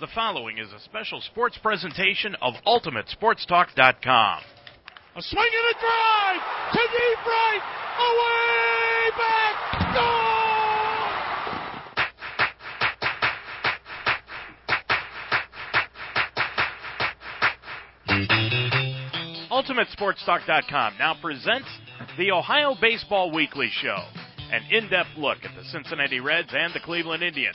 The following is a special sports presentation of UltimateSportsTalk.com. A swing and a drive to deep right, away back, goal! UltimateSportsTalk.com now presents the Ohio Baseball Weekly Show, an in-depth look at the Cincinnati Reds and the Cleveland Indians.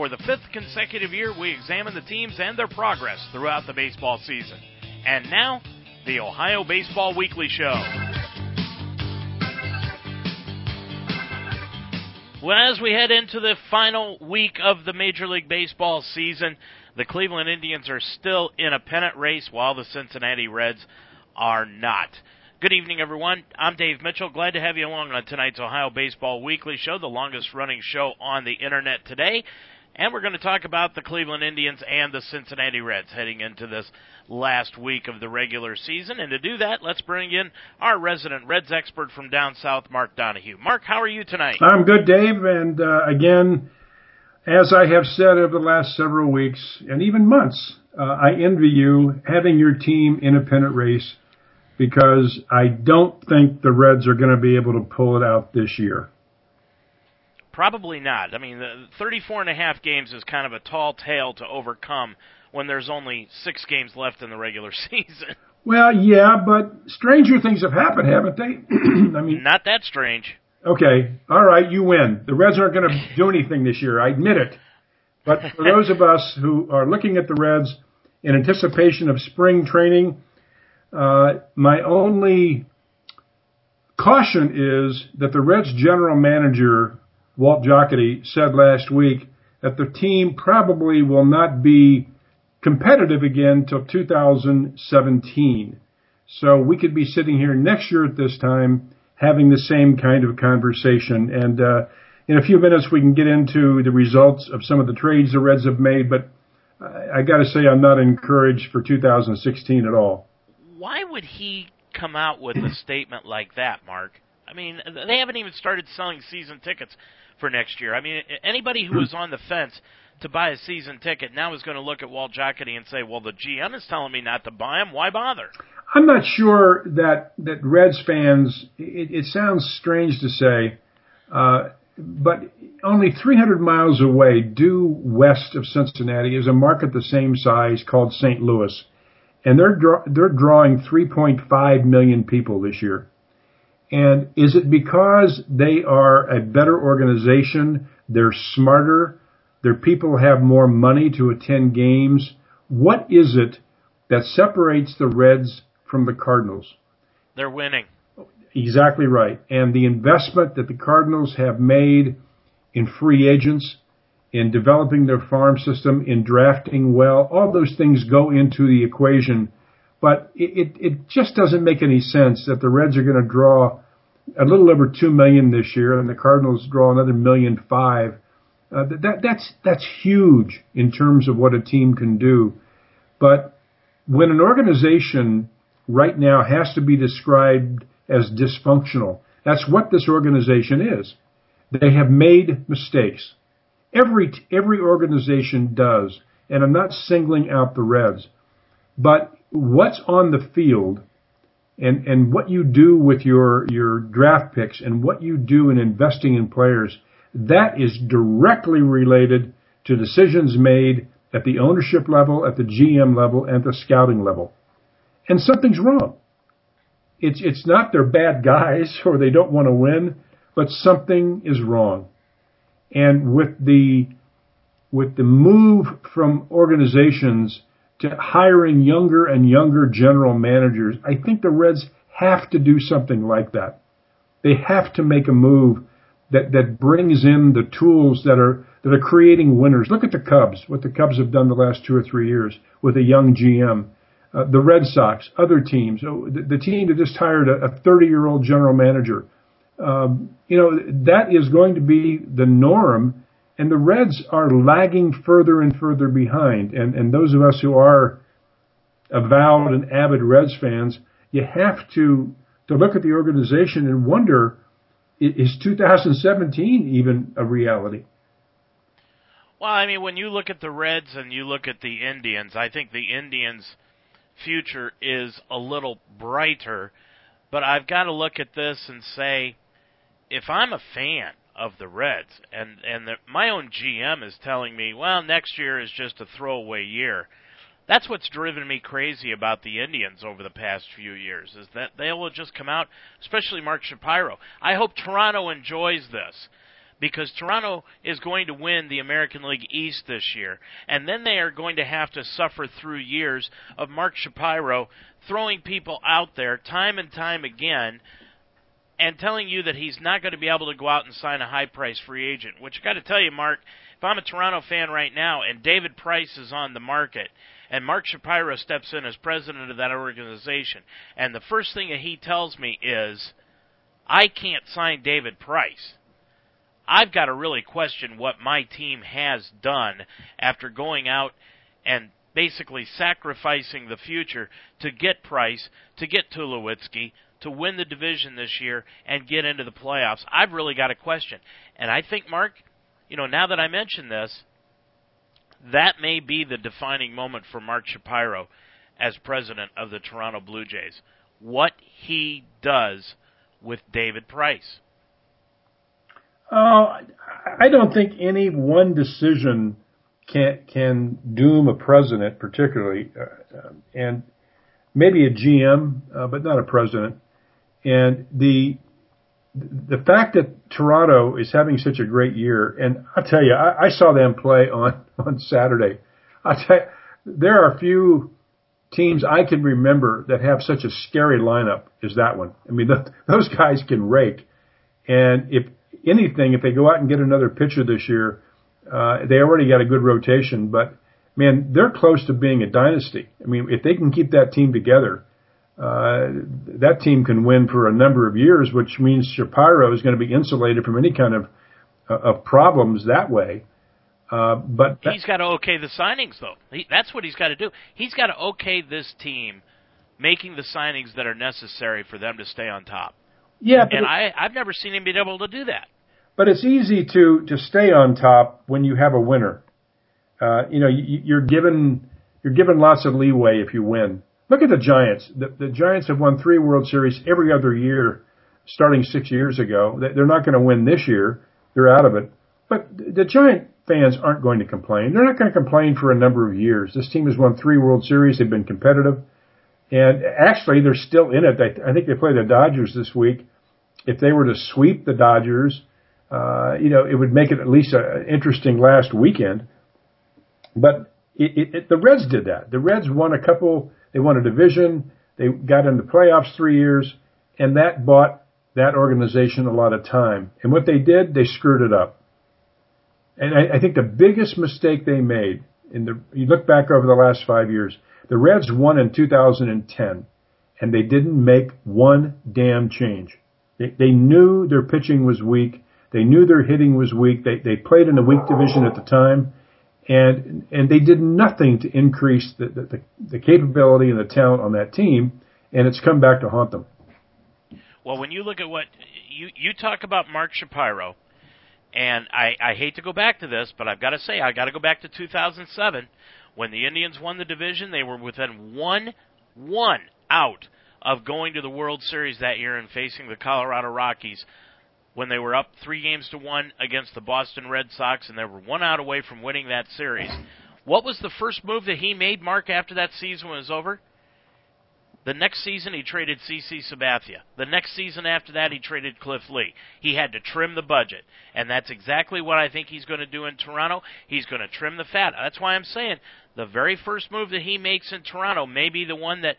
For the fifth consecutive year, we examine the teams and their progress throughout the baseball season. And now, the Ohio Baseball Weekly Show. Well, as we head into the final week of the Major League Baseball season, the Cleveland Indians are still in a pennant race while the Cincinnati Reds are not. Good evening, everyone. I'm Dave Mitchell. Glad to have you along on tonight's Ohio Baseball Weekly Show, the longest running show on the internet today. And we're going to talk about the Cleveland Indians and the Cincinnati Reds heading into this last week of the regular season. And to do that, let's bring in our resident Reds expert from down south, Mark Donahue. Mark, how are you tonight? I'm good, Dave. And uh, again, as I have said over the last several weeks and even months, uh, I envy you having your team in a pennant race because I don't think the Reds are going to be able to pull it out this year. Probably not. I mean, the 34 and a half games is kind of a tall tale to overcome when there's only six games left in the regular season. Well, yeah, but stranger things have happened, haven't they? I mean, not that strange. Okay, all right, you win. The Reds aren't going to do anything this year. I admit it. But for those of us who are looking at the Reds in anticipation of spring training, uh, my only caution is that the Reds general manager Walt Jocketty said last week that the team probably will not be competitive again till 2017. So we could be sitting here next year at this time having the same kind of conversation. And uh, in a few minutes, we can get into the results of some of the trades the Reds have made. But I, I got to say, I'm not encouraged for 2016 at all. Why would he come out with a statement like that, Mark? I mean, they haven't even started selling season tickets for next year. I mean, anybody who was on the fence to buy a season ticket now is going to look at Walt Jocketty and say, "Well, the GM is telling me not to buy them. Why bother?" I'm not sure that that Reds fans. It, it sounds strange to say, uh, but only 300 miles away, due west of Cincinnati, is a market the same size called St. Louis, and they're draw, they're drawing 3.5 million people this year. And is it because they are a better organization? They're smarter. Their people have more money to attend games. What is it that separates the Reds from the Cardinals? They're winning. Exactly right. And the investment that the Cardinals have made in free agents, in developing their farm system, in drafting well, all those things go into the equation but it, it, it just doesn't make any sense that the Reds are going to draw a little over two million this year, and the Cardinals draw another million five. Uh, that that's that's huge in terms of what a team can do. But when an organization right now has to be described as dysfunctional, that's what this organization is. They have made mistakes. Every every organization does, and I'm not singling out the Reds, but what's on the field and, and what you do with your, your draft picks and what you do in investing in players, that is directly related to decisions made at the ownership level, at the GM level, and the scouting level. And something's wrong. It's, it's not they're bad guys or they don't want to win, but something is wrong. And with the, with the move from organizations to hiring younger and younger general managers, I think the Reds have to do something like that. They have to make a move that, that brings in the tools that are, that are creating winners. Look at the Cubs, what the Cubs have done the last two or three years with a young GM. Uh, the Red Sox, other teams, oh, the, the team that just hired a 30 year old general manager. Um, you know, that is going to be the norm and the Reds are lagging further and further behind. And, and those of us who are avowed and avid Reds fans, you have to, to look at the organization and wonder, is 2017 even a reality? Well, I mean, when you look at the Reds and you look at the Indians, I think the Indians' future is a little brighter. But I've got to look at this and say, if I'm a fan of the Reds and and the, my own GM is telling me, well, next year is just a throwaway year. That's what's driven me crazy about the Indians over the past few years is that they will just come out, especially Mark Shapiro. I hope Toronto enjoys this because Toronto is going to win the American League East this year, and then they are going to have to suffer through years of Mark Shapiro throwing people out there time and time again and telling you that he's not going to be able to go out and sign a high price free agent. Which I got to tell you, Mark, if I'm a Toronto fan right now and David Price is on the market and Mark Shapiro steps in as president of that organization, and the first thing that he tells me is, I can't sign David Price. I've got to really question what my team has done after going out and basically sacrificing the future to get Price, to get Tulowitzki, to win the division this year and get into the playoffs. I've really got a question. And I think, Mark, you know, now that I mention this, that may be the defining moment for Mark Shapiro as president of the Toronto Blue Jays. What he does with David Price. Uh, I don't think any one decision can can doom a president, particularly, uh, and maybe a GM, uh, but not a president. And the the fact that Toronto is having such a great year, and I'll tell you, I, I saw them play on on Saturday. I tell you, there are few teams I can remember that have such a scary lineup as that one. I mean, the, those guys can rake, and if anything, if they go out and get another pitcher this year, uh, they already got a good rotation. But man, they're close to being a dynasty. I mean, if they can keep that team together, that team can win for a number of years, which means Shapiro is going to be insulated from any kind of uh, of problems that way. Uh, but he's got to okay the signings, though. He, that's what he's got to do. He's got to okay this team making the signings that are necessary for them to stay on top. Yeah, and I I've never seen him be able to do that. But it's easy to to stay on top when you have a winner. Uh, you know, you, you're given you're given lots of leeway if you win. Look at the Giants. The, the Giants have won three World Series every other year, starting six years ago. They're not going to win this year. They're out of it. But the Giant fans aren't going to complain. They're not going to complain for a number of years. This team has won three World Series. They've been competitive. And actually, they're still in it. I think they play the Dodgers this week. If they were to sweep the Dodgers, uh, you know, it would make it at least an interesting last weekend. But it, it, it, the Reds did that. The Reds won a couple they won a division. They got into playoffs three years, and that bought that organization a lot of time. And what they did, they screwed it up. And I, I think the biggest mistake they made in the you look back over the last five years, the Reds won in 2010, and they didn't make one damn change. They, they knew their pitching was weak. They knew their hitting was weak. They they played in a weak division at the time, and and they did nothing to increase the, the, the capability and the talent on that team, and it's come back to haunt them. Well, when you look at what you you talk about Mark Shapiro, and I I hate to go back to this, but I've got to say I got to go back to 2007 when the Indians won the division. They were within one one out of going to the World Series that year and facing the Colorado Rockies when they were up three games to one against the Boston Red Sox, and they were one out away from winning that series. What was the first move that he made, Mark, after that season was over? The next season, he traded CC Sabathia. The next season after that, he traded Cliff Lee. He had to trim the budget. And that's exactly what I think he's going to do in Toronto. He's going to trim the fat. That's why I'm saying the very first move that he makes in Toronto may be the one that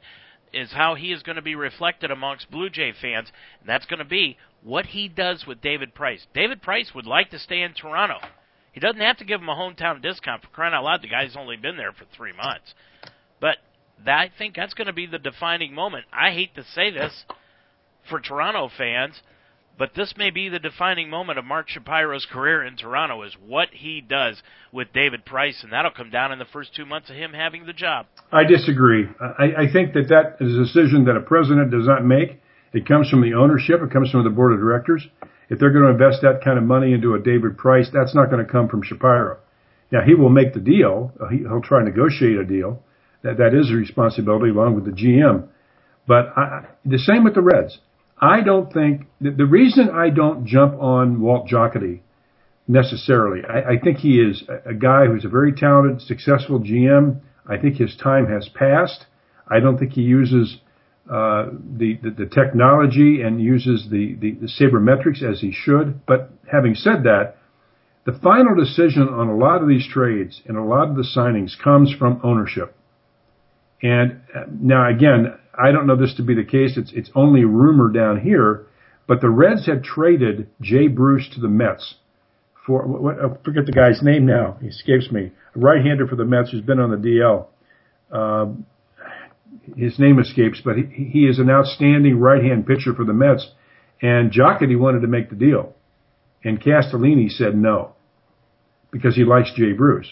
is how he is going to be reflected amongst Blue Jay fans. And that's going to be what he does with David Price. David Price would like to stay in Toronto. He doesn't have to give him a hometown discount for crying out loud. The guy's only been there for three months. But that, I think that's going to be the defining moment. I hate to say this for Toronto fans, but this may be the defining moment of Mark Shapiro's career in Toronto is what he does with David Price, and that'll come down in the first two months of him having the job. I disagree. I, I think that that is a decision that a president does not make. It comes from the ownership. It comes from the board of directors. If they're going to invest that kind of money into a David Price, that's not going to come from Shapiro. Now he will make the deal. Uh, he, he'll try to negotiate a deal. That that is a responsibility along with the GM. But I, the same with the Reds. I don't think the, the reason I don't jump on Walt Jocketty necessarily. I, I think he is a, a guy who's a very talented, successful GM. I think his time has passed. I don't think he uses uh, the, the, the technology and uses the, the the sabermetrics as he should. But having said that, the final decision on a lot of these trades and a lot of the signings comes from ownership. And uh, now again, I don't know this to be the case. It's it's only rumor down here, but the Reds have traded Jay Bruce to the Mets for what, I forget the guy's name now. He escapes me. A right-hander for the Mets who's been on the DL. Um, his name escapes, but he, he is an outstanding right-hand pitcher for the Mets. And Jocketty wanted to make the deal, and Castellini said no because he likes Jay Bruce.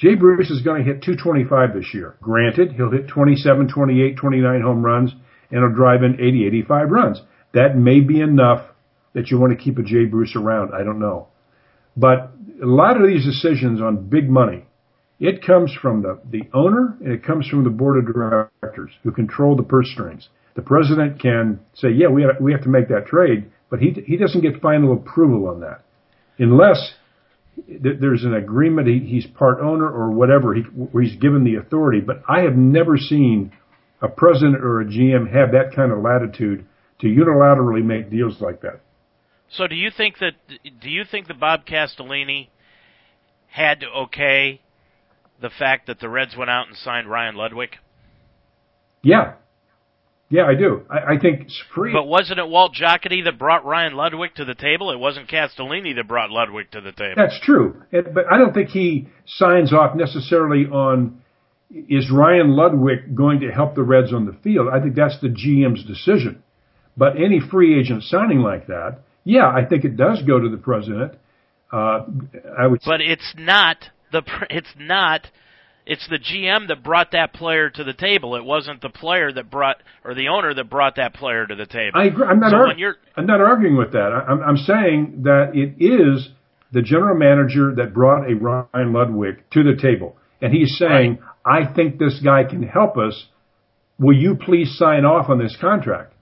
Jay Bruce is going to hit 225 this year. Granted, he'll hit 27, 28, 29 home runs, and he'll drive in 80, 85 runs. That may be enough that you want to keep a Jay Bruce around. I don't know. But a lot of these decisions on big money, it comes from the, the owner and it comes from the board of directors who control the purse strings. The president can say, yeah, we have, we have to make that trade, but he, he doesn't get final approval on that unless there's an agreement. He, he's part owner or whatever. He, he's given the authority. But I have never seen a president or a GM have that kind of latitude to unilaterally make deals like that. So do you think that do you think that Bob Castellini had to okay the fact that the Reds went out and signed Ryan Ludwick Yeah. Yeah, I do. I, I think it's free. But wasn't it Walt Jocketty that brought Ryan Ludwick to the table? It wasn't Castellini that brought Ludwick to the table. That's true. It, but I don't think he signs off necessarily on is Ryan Ludwick going to help the Reds on the field. I think that's the GM's decision. But any free agent signing like that, yeah, I think it does go to the president. Uh, I would. But it's not the. It's not. It's the GM that brought that player to the table. It wasn't the player that brought or the owner that brought that player to the table. I agree. I'm not. So I'm not arguing with that. I'm, I'm saying that it is the general manager that brought a Ryan Ludwick to the table, and he's saying, right. "I think this guy can help us. Will you please sign off on this contract?"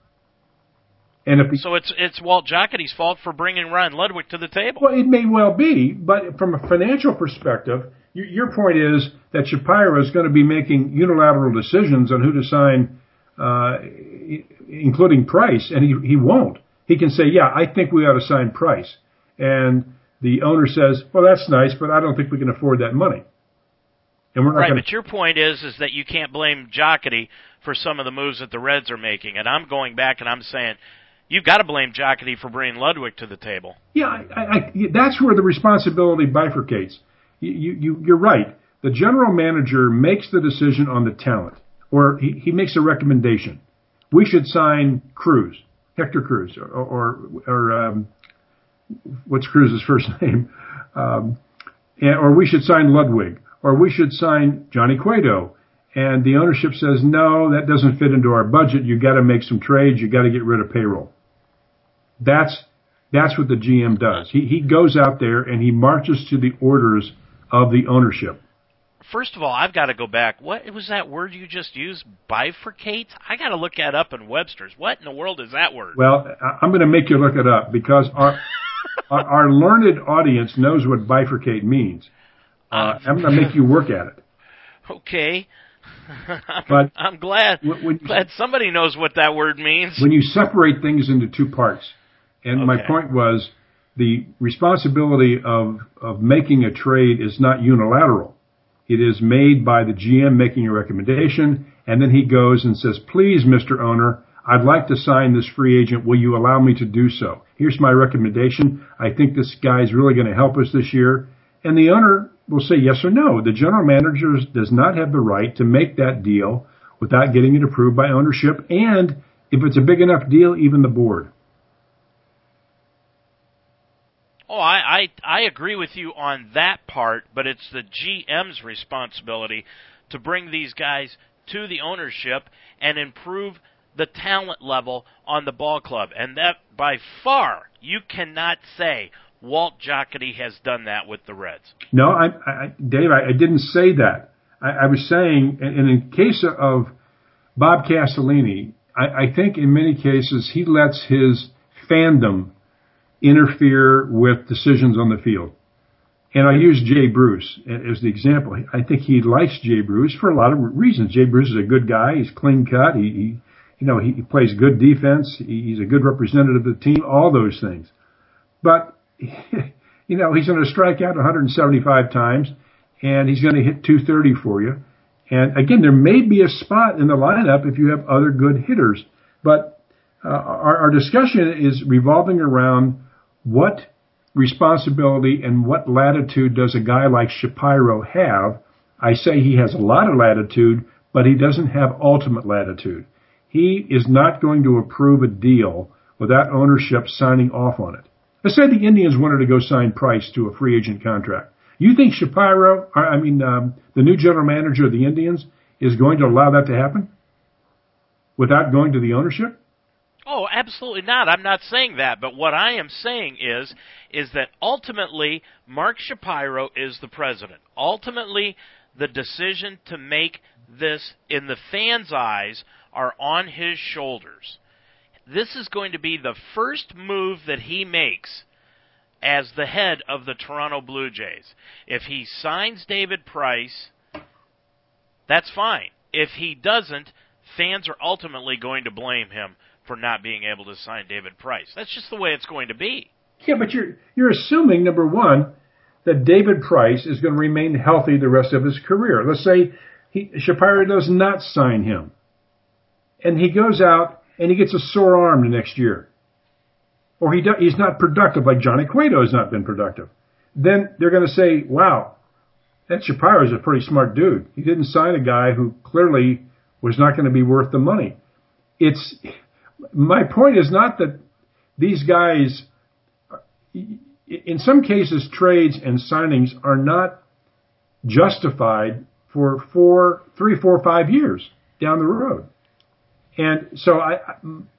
And if he, so, it's it's Walt Jocketty's fault for bringing Ryan Ludwick to the table. Well, it may well be, but from a financial perspective, your point is that Shapiro is going to be making unilateral decisions on who to sign, uh, including Price, and he he won't. He can say, "Yeah, I think we ought to sign Price," and the owner says, "Well, that's nice, but I don't think we can afford that money." And we're not right, gonna... but your point is is that you can't blame Jocketty for some of the moves that the Reds are making, and I'm going back and I'm saying You've got to blame Jocketty for bringing Ludwick to the table. Yeah, I, I, that's where the responsibility bifurcates. You, you, you're right. The general manager makes the decision on the talent, or he, he makes a recommendation. We should sign Cruz, Hector Cruz, or, or, or um, what's Cruz's first name? Um, and, or we should sign Ludwick, or we should sign Johnny Cueto. And the ownership says, no, that doesn't fit into our budget. You got to make some trades. You got to get rid of payroll. That's that's what the GM does. He he goes out there and he marches to the orders of the ownership. First of all, I've got to go back. What was that word you just used? Bifurcate? I got to look that up in Webster's. What in the world is that word? Well, I'm going to make you look it up because our our, our, learned audience knows what bifurcate means. Uh, I'm going to make you work at it. Okay. but I'm glad glad somebody knows what that word means. When you separate things into two parts, and okay. my point was the responsibility of, of making a trade is not unilateral. It is made by the GM making a recommendation, and then he goes and says, please, Mr. Owner, I'd like to sign this free agent. Will you allow me to do so? Here's my recommendation. I think this guy's really going to help us this year. And the owner will say yes or no. The general manager does not have the right to make that deal without getting it approved by ownership. And if it's a big enough deal, even the board. Oh, I, I I agree with you on that part, but it's the GM's responsibility to bring these guys to the ownership and improve the talent level on the ball club. And that by far you cannot say Walt Jocketty has done that with the Reds. No, I, I Dave, I, I didn't say that. I, I was saying, and in case of Bob Castellini, I, I think in many cases he lets his fandom interfere with decisions on the field. And I use Jay Bruce as the example. I think he likes Jay Bruce for a lot of reasons. Jay Bruce is a good guy. He's clean cut. He, he you know, he, he plays good defense. He's a good representative of the team. All those things. But, you know, he's going to strike out 175 times and he's going to hit 230 for you. And again, there may be a spot in the lineup if you have other good hitters, but uh, our, our discussion is revolving around what responsibility and what latitude does a guy like Shapiro have? I say he has a lot of latitude, but he doesn't have ultimate latitude. He is not going to approve a deal without ownership signing off on it. Let's say the Indians wanted to go sign Price to a free agent contract. You think Shapiro, I mean, um, the new general manager of the Indians, is going to allow that to happen without going to the ownership? Oh, absolutely not. I'm not saying that, but what I am saying is is that ultimately Mark Shapiro is the president. Ultimately, the decision to make this in the fans' eyes are on his shoulders. This is going to be the first move that he makes as the head of the Toronto Blue Jays. If he signs David Price, that's fine. If he doesn't, fans are ultimately going to blame him for not being able to sign David Price. That's just the way it's going to be. Yeah, but you're you're assuming number one that David Price is going to remain healthy the rest of his career. Let's say he, Shapiro does not sign him, and he goes out and he gets a sore arm the next year, or he do, he's not productive like Johnny Cueto has not been productive. Then they're going to say, "Wow, that Shapiro is a pretty smart dude. He didn't sign a guy who clearly was not going to be worth the money." It's my point is not that these guys, in some cases, trades and signings are not justified for four, three, four, five years down the road. And so I,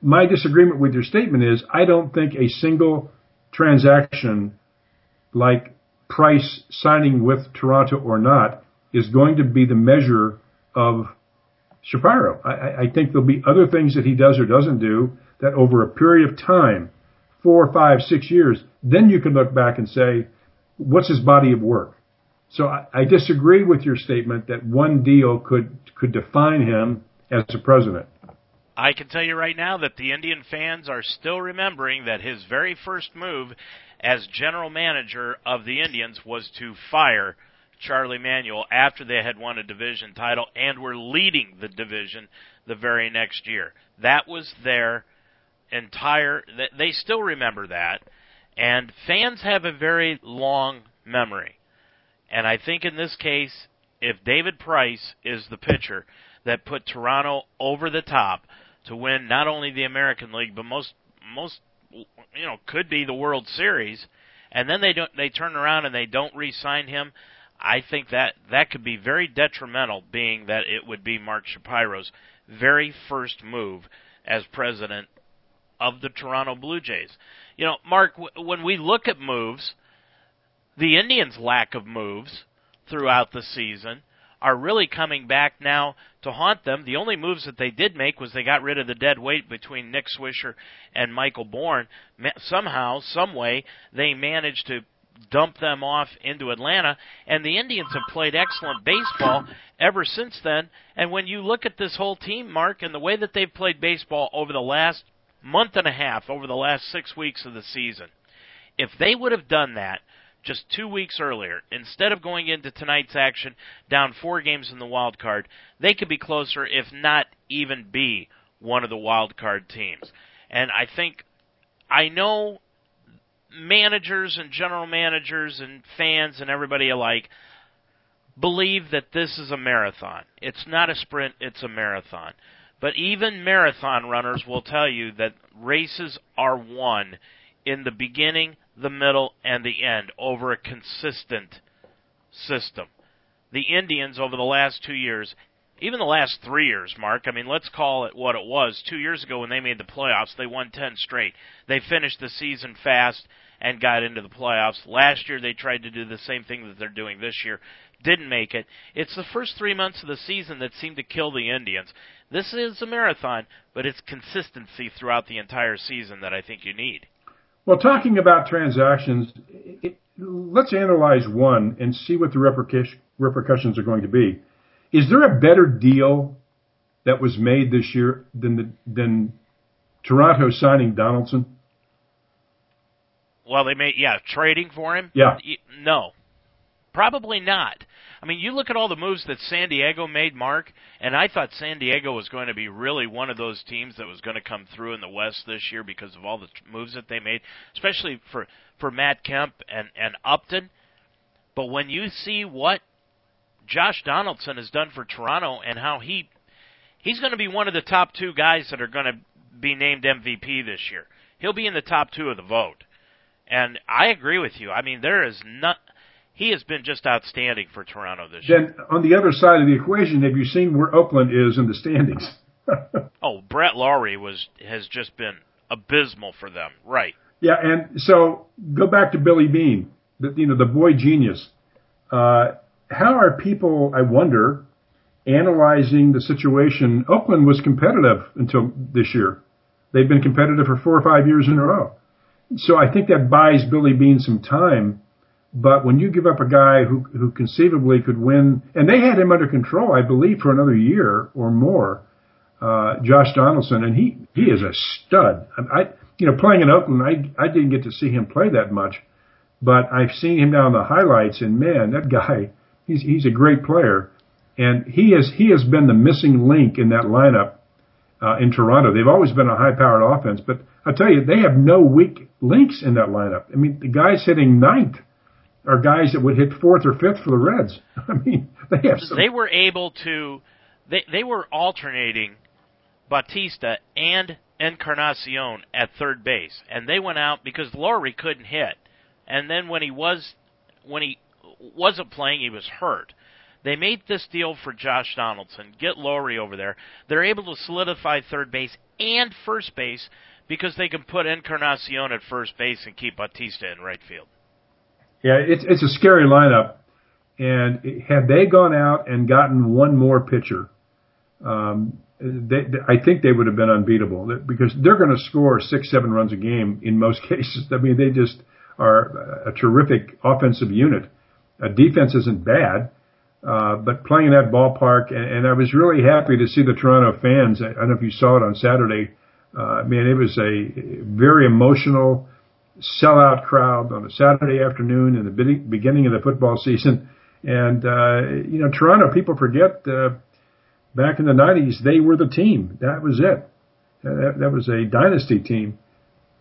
my disagreement with your statement is I don't think a single transaction like Price signing with Toronto or not is going to be the measure of Shapiro. I, I think there'll be other things that he does or doesn't do that over a period of time, four, five, six years, then you can look back and say, what's his body of work? So I, I disagree with your statement that one deal could could define him as a president. I can tell you right now that the Indian fans are still remembering that his very first move as general manager of the Indians was to fire Charlie Manuel after they had won a division title and were leading the division the very next year. That was their entire. They still remember that, and fans have a very long memory. And I think in this case, if David Price is the pitcher that put Toronto over the top to win not only the American League but most most you know could be the World Series, and then they don't they turn around and they don't re-sign him. I think that that could be very detrimental, being that it would be Mark Shapiro's very first move as president of the Toronto Blue Jays. You know, Mark, when we look at moves, the Indians' lack of moves throughout the season are really coming back now to haunt them. The only moves that they did make was they got rid of the dead weight between Nick Swisher and Michael Bourn. Somehow, some way, they managed to dump them off into Atlanta. And the Indians have played excellent baseball ever since then. And when you look at this whole team, Mark, and the way that they've played baseball over the last month and a half, over the last six weeks of the season, if they would have done that just two weeks earlier, instead of going into tonight's action down four games in the wild card, they could be closer, if not even be one of the wild card teams. And I think I know managers and general managers and fans and everybody alike believe that this is a marathon. It's not a sprint, it's a marathon. But even marathon runners will tell you that races are won in the beginning, the middle, and the end over a consistent system. The Indians over the last two years, even the last three years, Mark, I mean, let's call it what it was. Two years ago when they made the playoffs, they won 10 straight. They finished the season fast and got into the playoffs. Last year they tried to do the same thing that they're doing this year, didn't make it. It's the first three months of the season that seem to kill the Indians. This is a marathon, but it's consistency throughout the entire season that I think you need. Well, talking about transactions, it, let's analyze one and see what the repercussions are going to be. Is there a better deal that was made this year than the, than Toronto signing Donaldson? Well, they made yeah trading for him. Yeah. No, probably not. I mean, you look at all the moves that San Diego made, Mark, and I thought San Diego was going to be really one of those teams that was going to come through in the West this year because of all the moves that they made, especially for for Matt Kemp and and Upton. But when you see what Josh Donaldson has done for Toronto and how he he's going to be one of the top two guys that are going to be named MVP this year. He'll be in the top two of the vote. And I agree with you. I mean, there is not he has been just outstanding for Toronto this then, year. Then on the other side of the equation, have you seen where Oakland is in the standings? oh, Brett Lawrie was has just been abysmal for them. Right. Yeah, and so go back to Billy Beane, the, you know, the boy genius. Uh, how are people, I wonder, analyzing the situation? Oakland was competitive until this year. They've been competitive for four or five years in a row. So I think that buys Billy Beane some time but when you give up a guy who who conceivably could win, and they had him under control, I believe, for another year or more, uh, Josh Donaldson, and he he is a stud. I, I you know playing in Oakland, I I didn't get to see him play that much, but I've seen him down the highlights, and man, that guy, he's he's a great player, and he has he has been the missing link in that lineup uh, in Toronto. They've always been a high-powered offense, but I tell you, they have no weak links in that lineup. I mean, the guy's hitting ninth are guys that would hit fourth or fifth for the Reds. I mean, they have some. They were able to. They they were alternating Bautista and Encarnacion at third base, and they went out because Lawrie couldn't hit, and then when he was when he wasn't playing, he was hurt. They made this deal for Josh Donaldson, get Lawrie over there. They're able to solidify third base and first base because they can put Encarnacion at first base and keep Bautista in right field. Yeah, it's it's a scary lineup. And had they gone out and gotten one more pitcher, um, they, I think they would have been unbeatable because they're going to score six, seven runs a game in most cases. I mean, they just are a terrific offensive unit. Defense isn't bad, uh, but playing in that ballpark, and, and I was really happy to see the Toronto fans. I don't know if you saw it on Saturday. Uh, man, it was a very emotional sellout crowd on a Saturday afternoon in the beginning of the football season. And, uh, you know, Toronto, people forget, uh, back in the 90s, they were the team. That was it. That, that was a dynasty team.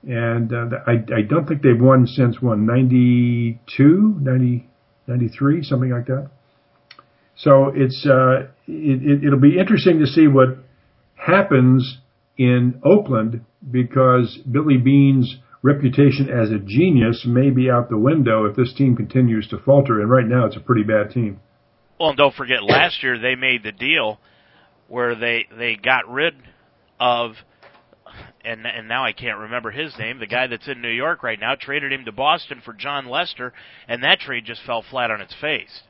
And, uh, I, I don't think they've won since one 92, 90, 93, something like that. So it's, uh, it, it, it'll be interesting to see what happens in Oakland because Billy Beane's reputation as a genius may be out the window if this team continues to falter. And right now, it's a pretty bad team. Well, and don't forget, last year they made the deal where they they got rid of, and and now I can't remember his name. The guy that's in New York right now traded him to Boston for Jon Lester, and that trade just fell flat on its face.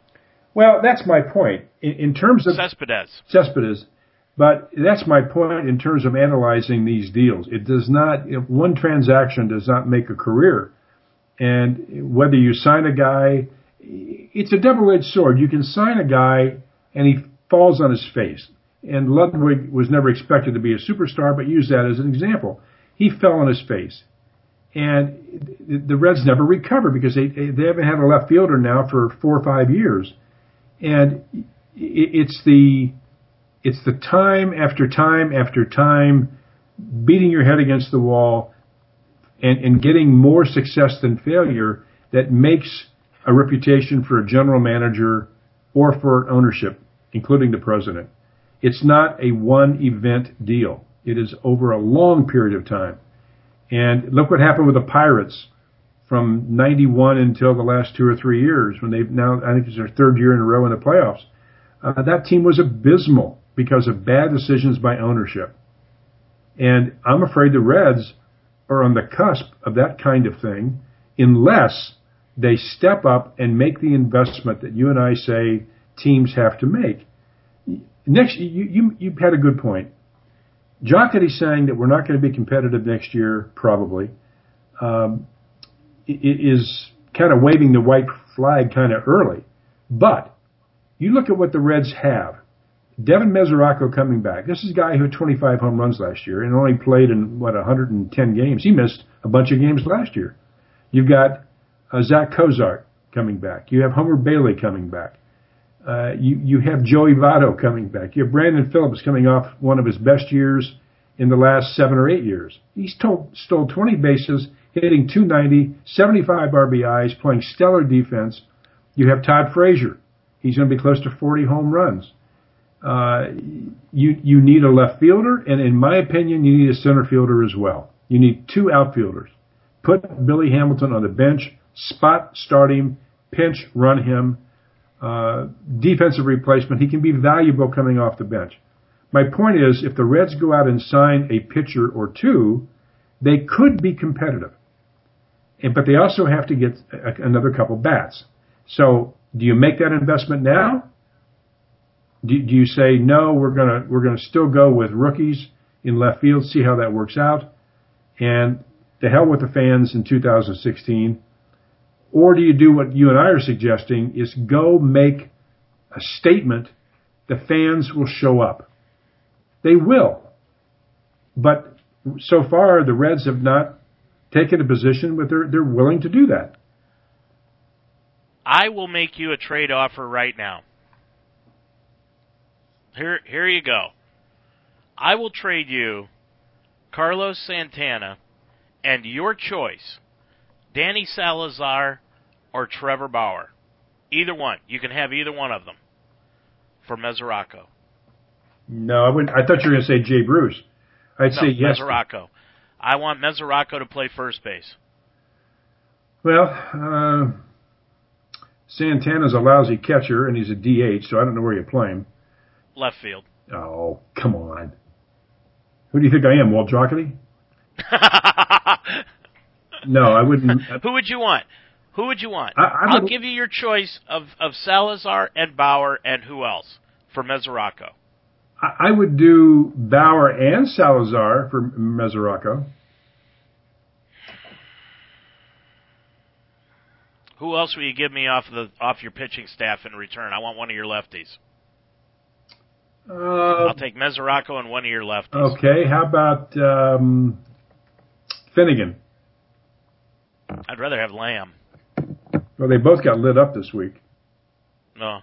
Well, that's my point. In, in terms of Cespedes, Cespedes, but that's my point in terms of analyzing these deals. It does not, one transaction does not make a career. And whether you sign a guy, it's a double-edged sword. You can sign a guy and he falls on his face. And Ludwick was never expected to be a superstar, but use that as an example. He fell on his face. And the Reds never recovered because they, they haven't had a left fielder now for four or five years. And it's the, it's the time after time after time beating your head against the wall and, and getting more success than failure that makes a reputation for a general manager or for ownership, including the president. It's not a one event deal. It is over a long period of time. And look what happened with the Pirates from 91 until the last two or three years when they've now, I think it's their third year in a row in the playoffs. Uh, that team was abysmal because of bad decisions by ownership. And I'm afraid the Reds are on the cusp of that kind of thing. unless they step up and make the investment that you and I say teams have to make. Next, you, you, you had a good point. Jocketty saying that we're not going to be competitive next year, probably, um, is kind of waving the white flag kind of early. But you look at what the Reds have. Devin Mesoraco coming back. This is a guy who had 25 home runs last year and only played in, what, 110 games. He missed a bunch of games last year. You've got uh, Zach Cozart coming back. You have Homer Bailey coming back. Uh, you, you have Joey Votto coming back. You have Brandon Phillips coming off one of his best years in the last seven or eight years. He's told, stole 20 bases, hitting 290, 75 RBIs, playing stellar defense. You have Todd Frazier. He's going to be close to 40 home runs. Uh, you you need a left fielder, and in my opinion, you need a center fielder as well. You need two outfielders. Put Billy Hamilton on the bench, spot start him, pinch run him. Uh, defensive replacement. He can be valuable coming off the bench. My point is, if the Reds go out and sign a pitcher or two, they could be competitive. And, but they also have to get a, another couple bats. So, do you make that investment now? Do, do you say no? We're gonna we're gonna still go with rookies in left field, see how that works out, and the hell with the fans in 2016. Or do you do what you and I are suggesting is go make a statement the fans will show up. They will. But so far the Reds have not taken a position where they're they're willing to do that. I will make you a trade offer right now. Here, here you go. I will trade you Carlos Santana and your choice, Danny Salazar or Trevor Bauer. Either one. You can have either one of them for Mesoraco. No, I wouldn't. I thought you were going to say Jay Bruce. I'd no, say yes. Mesoraco. I want Mesoraco to play first base. Well, uh, Santana's a lousy catcher and he's a DH, so I don't know where you play him. Left field. Oh, come on. Who do you think I am, Walt Jocketty? no, I wouldn't. Who would you want? Who would you want? I, will give you your choice of, of Salazar and Bauer and who else for Mesoraco. I, would do Bauer and Salazar for Mesoraco. Who else will you give me off the off your pitching staff in return? I want one of your lefties. Uh, I'll take Mesoraco and one of your lefties. Okay, how about um, Finnegan? I'd rather have Lamb. Well, they both got lit up this week. No,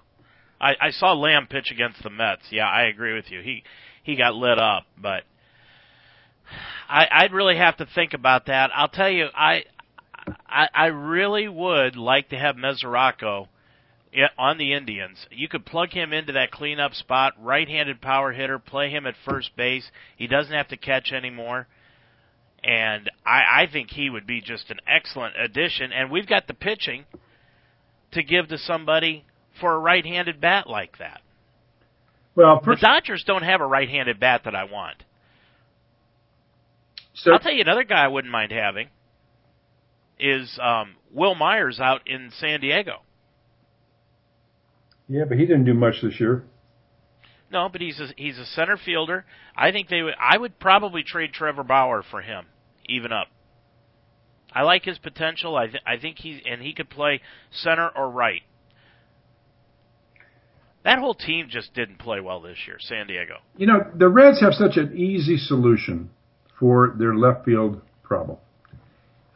I, I saw Lamb pitch against the Mets. Yeah, I agree with you. He he got lit up, but I, I'd really have to think about that. I'll tell you, I I, I really would like to have Mesoraco on the Indians. You could plug him into that cleanup spot, right-handed power hitter, play him at first base. He doesn't have to catch anymore. And I, I think he would be just an excellent addition. And we've got the pitching to give to somebody for a right-handed bat like that. Well, the Dodgers don't have a right-handed bat that I want. So, I'll tell you another guy I wouldn't mind having is um, Wil Myers out in San Diego. Yeah, but he didn't do much this year. No, but he's a, he's a center fielder. I think they would. I would probably trade Trevor Bauer for him, even up. I like his potential. I th- I think he and he could play center or right. That whole team just didn't play well this year, San Diego. You know, the Reds have such an easy solution for their left field problem.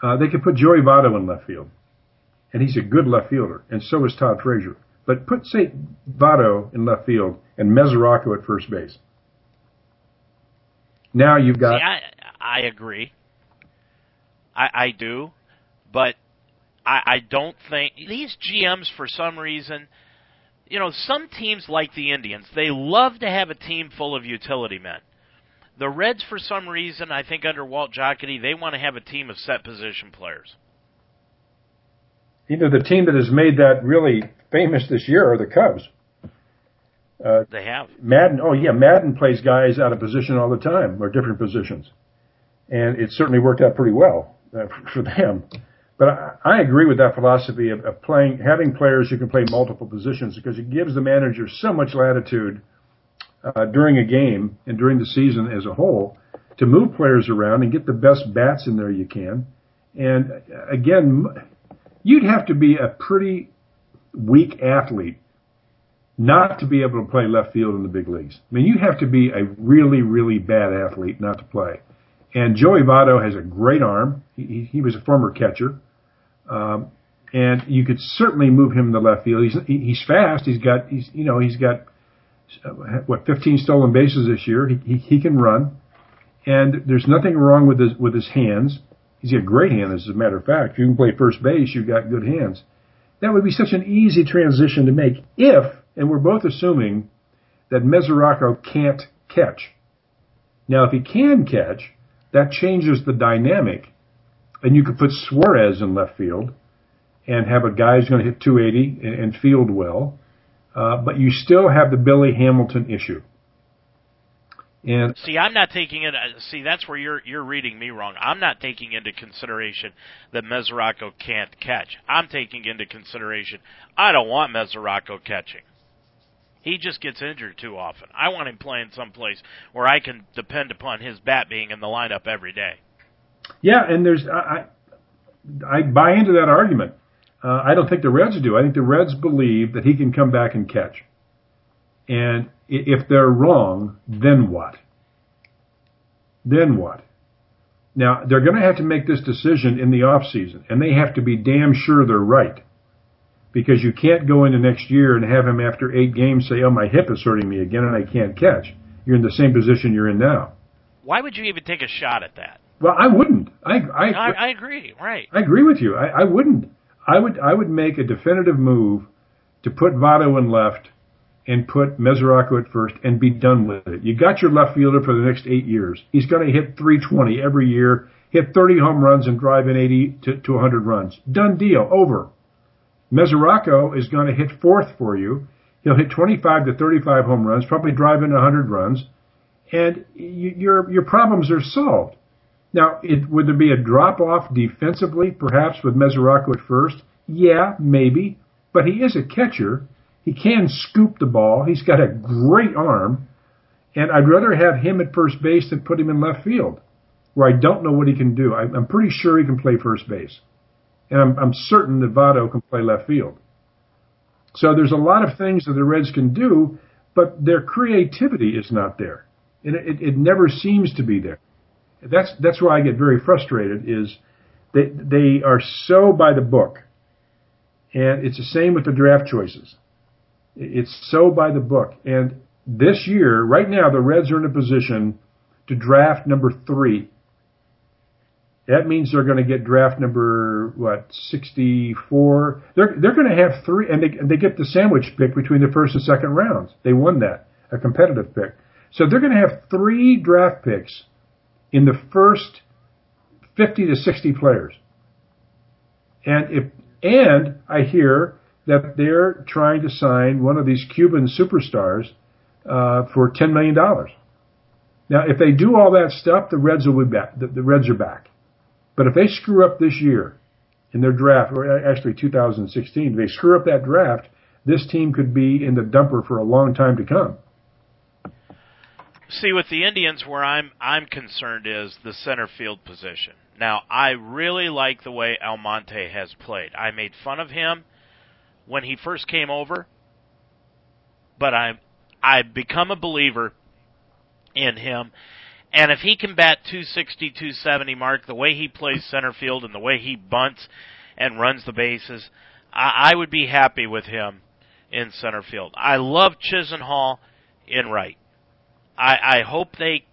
Uh, they could put Joey Votto in left field, and he's a good left fielder, and so is Todd Frazier. But put, say, Votto in left field and Mesoraco at first base. Now you've got. See, I, I agree. I, I do, but I, I don't think these GMs, for some reason, you know, some teams like the Indians, they love to have a team full of utility men. The Reds, for some reason, I think under Walt Jocketty, they want to have a team of set position players. You know, the team that has made that really famous this year are the Cubs. Uh, they have Maddon. Oh yeah, Maddon plays guys out of position all the time or different positions, and it certainly worked out pretty well uh, for them. But I, I agree with that philosophy of, of playing, having players who can play multiple positions because it gives the manager so much latitude uh, during a game and during the season as a whole to move players around and get the best bats in there you can. And uh, again, you'd have to be a pretty weak athlete not to be able to play left field in the big leagues. I mean, you have to be a really, really bad athlete not to play. And Joey Votto has a great arm. He, he was a former catcher. Um, and you could certainly move him the left field. He's, he's fast. He's got, he's, you know, he's got, uh, what, 15 stolen bases this year. He, he, he can run. And there's nothing wrong with his, with his hands. He's got great hands, as a matter of fact. If you can play first base, you've got good hands. That would be such an easy transition to make if and we're both assuming that Mesoraco can't catch. Now, if he can catch, that changes the dynamic. And you could put Suarez in left field and have a guy who's going to hit 280 and, and field well. Uh, but you still have the Billy Hamilton issue. And see, I'm not taking it. Uh, see, that's where you're you're reading me wrong. I'm not taking into consideration that Mesoraco can't catch. I'm taking into consideration I don't want Mesoraco catching. He just gets injured too often. I want him playing someplace where I can depend upon his bat being in the lineup every day. Yeah, and there's I I buy into that argument. Uh, I don't think the Reds do. I think the Reds believe that he can come back and catch. And if they're wrong, then what? Then what? Now they're going to have to make this decision in the off season, and they have to be damn sure they're right because you can't go into next year and have him after eight games say, "Oh, my hip is hurting me again and I can't catch." You're in the same position you're in now. Why would you even take a shot at that? Well, I wouldn't. I I, I, I agree. Right. I agree with you. I, I wouldn't. I would I would make a definitive move to put Votto in left and put Mesoraco at first and be done with it. You got your left fielder for the next eight years. He's going to hit 320 every year, hit 30 home runs and drive in 80 to, to 100 runs. Done deal. Over. Mesoraco is going to hit fourth for you. He'll hit 25 to 35 home runs, probably drive in 100 runs, and you, your your problems are solved. Now, it, would there be a drop off defensively, perhaps with Mesoraco at first? Yeah, maybe, but he is a catcher. He can scoop the ball. He's got a great arm, and I'd rather have him at first base than put him in left field, where I don't know what he can do. I'm pretty sure he can play first base and I'm, I'm certain that Votto can play left field. So there's a lot of things that the Reds can do, but their creativity is not there, and it, it never seems to be there. That's that's why I get very frustrated. Is they they are so by the book, and it's the same with the draft choices. It's so by the book, and this year, right now, the Reds are in a position to draft number three that means they're going to get draft number what sixty four. They're they're going to have three, and they they get the sandwich pick between the first and second rounds. They won that a competitive pick, so they're going to have three draft picks in the first fifty to sixty players. And if and I hear that they're trying to sign one of these Cuban superstars uh, for ten million dollars. Now, if they do all that stuff, the Reds will be back. The, the Reds are back. But if they screw up this year in their draft, or actually 2016, if they screw up that draft, this team could be in the dumper for a long time to come. See, with the Indians, where I'm I'm concerned is the center field position. Now, I really like the way Almonte has played. I made fun of him when he first came over, but I I've become a believer in him and if he can bat 260, 270 mark, the way he plays center field and the way he bunts and runs the bases, I, I would be happy with him in center field. I love Chisenhall in right. I, I hope they,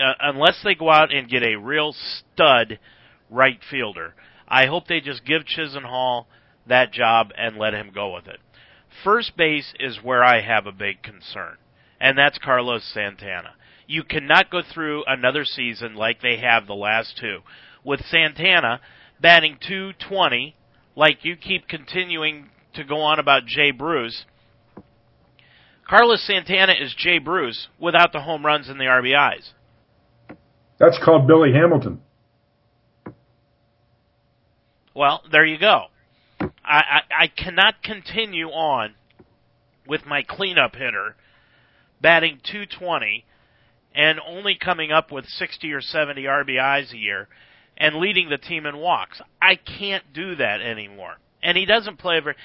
uh, unless they go out and get a real stud right fielder, I hope they just give Chisenhall that job and let him go with it. First base is where I have a big concern, and that's Carlos Santana. You cannot go through another season like they have the last two with Santana batting 220 like you keep continuing to go on about Jay Bruce. Carlos Santana is Jay Bruce without the home runs and the RBIs. That's called Billy Hamilton. Well, there you go. I, I, I cannot continue on with my cleanup hitter batting 220 and only coming up with 60 or 70 RBIs a year and leading the team in walks. I can't do that anymore. And he doesn't play very.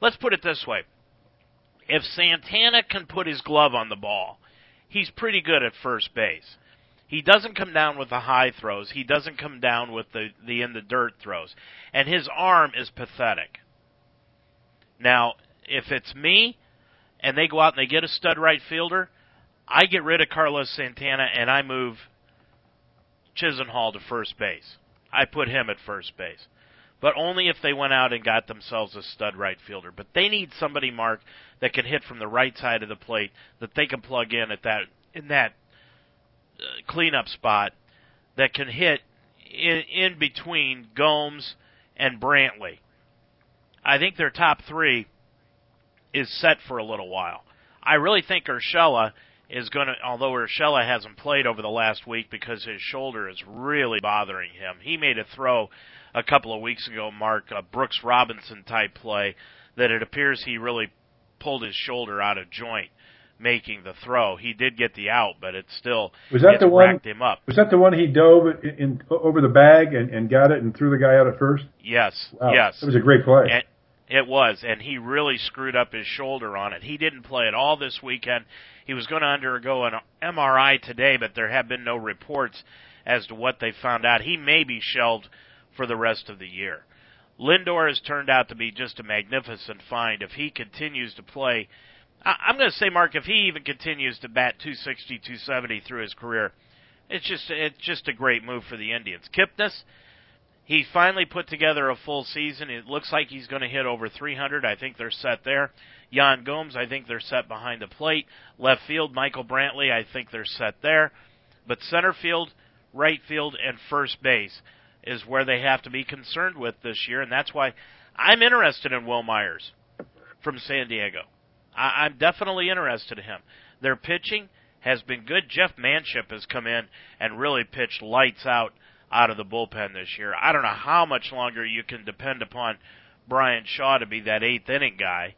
Let's put it this way. If Santana can put his glove on the ball, he's pretty good at first base. He doesn't come down with the high throws. He doesn't come down with the, the in the dirt throws. And his arm is pathetic. Now, if it's me and they go out and they get a stud right fielder, I get rid of Carlos Santana and I move Chisenhall to first base. I put him at first base. But only if they went out and got themselves a stud right fielder. But they need somebody, Mark, that can hit from the right side of the plate that they can plug in at that in that uh, cleanup spot that can hit in, in between Gomes and Brantley. I think their top three is set for a little while. I really think Urshela is going to, although Urshela hasn't played over the last week because his shoulder is really bothering him. He made a throw a couple of weeks ago, Mark, a Brooks Robinson type play that it appears he really pulled his shoulder out of joint making the throw. He did get the out, but it still was that the one him up. Was that the one he dove in, in over the bag and, and got it and threw the guy out at first? Yes, wow. yes. It was a great play. And it was, and he really screwed up his shoulder on it. He didn't play at all this weekend. He was going to undergo an MRI today, but there have been no reports as to what they found out. He may be shelved for the rest of the year. Lindor has turned out to be just a magnificent find. If he continues to play I'm going to say, Mark, if he even continues to bat 260, 270 through his career, it's just it's just a great move for the Indians. Kipnis, he finally put together a full season. It looks like he's going to hit over 300. I think they're set there. Yan Gomes, I think they're set behind the plate. Left field, Michael Brantley, I think they're set there. But center field, right field, and first base is where they have to be concerned with this year, and that's why I'm interested in Wil Myers from San Diego. I, I'm definitely interested in him. Their pitching has been good. Jeff Manship has come in and really pitched lights out out of the bullpen this year. I don't know how much longer you can depend upon Bryan Shaw to be that eighth inning guy.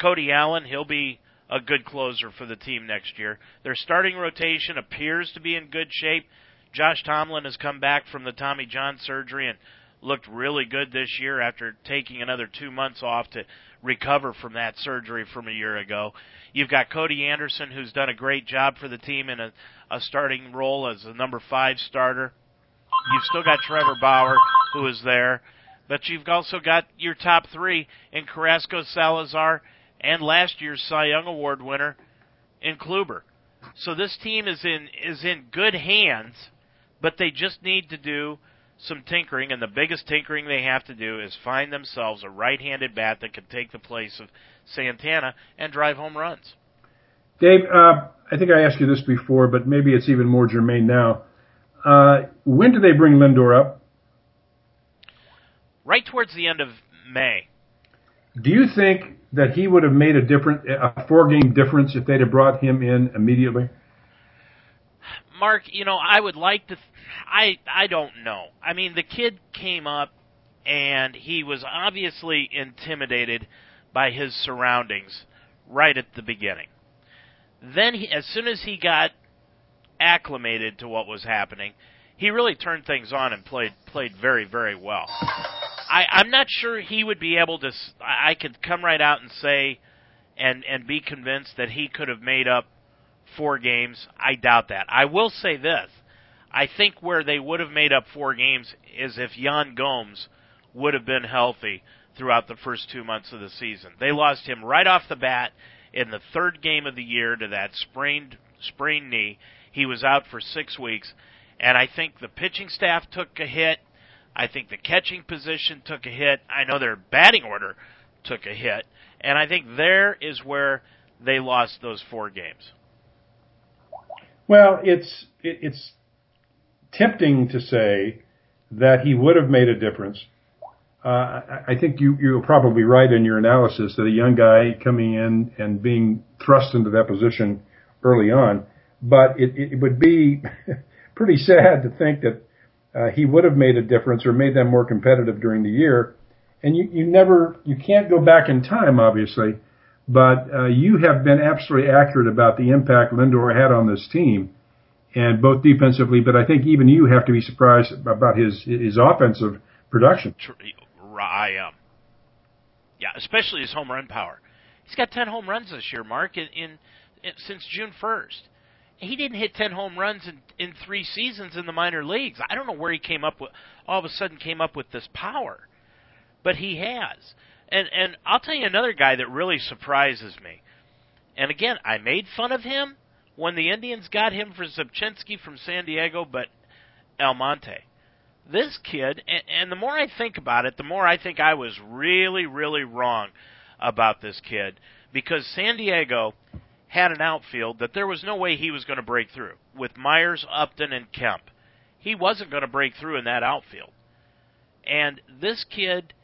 Cody Allen, he'll be a good closer for the team next year. Their starting rotation appears to be in good shape. Josh Tomlin has come back from the Tommy John surgery and looked really good this year after taking another two months off to recover from that surgery from a year ago. You've got Cody Anderson, who's done a great job for the team in a, a starting role as a number five starter. You've still got Trevor Bauer, who is there, but you've also got your top three in Carrasco, Salazar, and last year's Cy Young Award winner in Kluber. So this team is in is in good hands, but they just need to do some tinkering, and the biggest tinkering they have to do is find themselves a right-handed bat that can take the place of Santana and drive home runs. Dave, uh, I think I asked you this before, but maybe it's even more germane now. Uh, when do they bring Lindor up? Right towards the end of May. Do you think that he would have made a different, a four-game difference if they'd have brought him in immediately? Mark, you know, I would like to. Th- I I don't know. I mean, the kid came up and he was obviously intimidated by his surroundings right at the beginning. Then, he, as soon as he got acclimated to what was happening, he really turned things on and played played very very well. I, I'm not sure he would be able to. I could come right out and say, and and be convinced that he could have made up four games. I doubt that. I will say this. I think where they would have made up four games is if Yan Gomes would have been healthy throughout the first two months of the season. They lost him right off the bat in the third game of the year to that sprained sprained knee. He was out for six weeks, and I think the pitching staff took a hit. I think the catching position took a hit. I know their batting order took a hit, and I think there is where they lost those four games. Well, it's it, it's tempting to say that he would have made a difference. Uh, I think you you're probably right in your analysis that a young guy coming in and being thrust into that position early on, but it, it would be pretty sad to think that uh, he would have made a difference or made them more competitive during the year. And you, you never, you can't go back in time, obviously, but uh, you have been absolutely accurate about the impact Lindor had on this team, and both defensively. But I think even you have to be surprised about his his offensive production. I am. Um, yeah, especially his home run power. He's got 10 home runs this year, Mark, in, in, in since June 1st. He didn't hit 10 home runs in, in three seasons in the minor leagues. I don't know where he came up with, all of a sudden came up with this power, but he has. And and I'll tell you another guy that really surprises me. And again, I made fun of him when the Indians got him for Rzepczynski from San Diego, but Almonte. This kid, and, and the more I think about it, the more I think I was really, really wrong about this kid because San Diego had an outfield that there was no way he was going to break through with Myers, Upton, and Kemp. He wasn't going to break through in that outfield. And this kid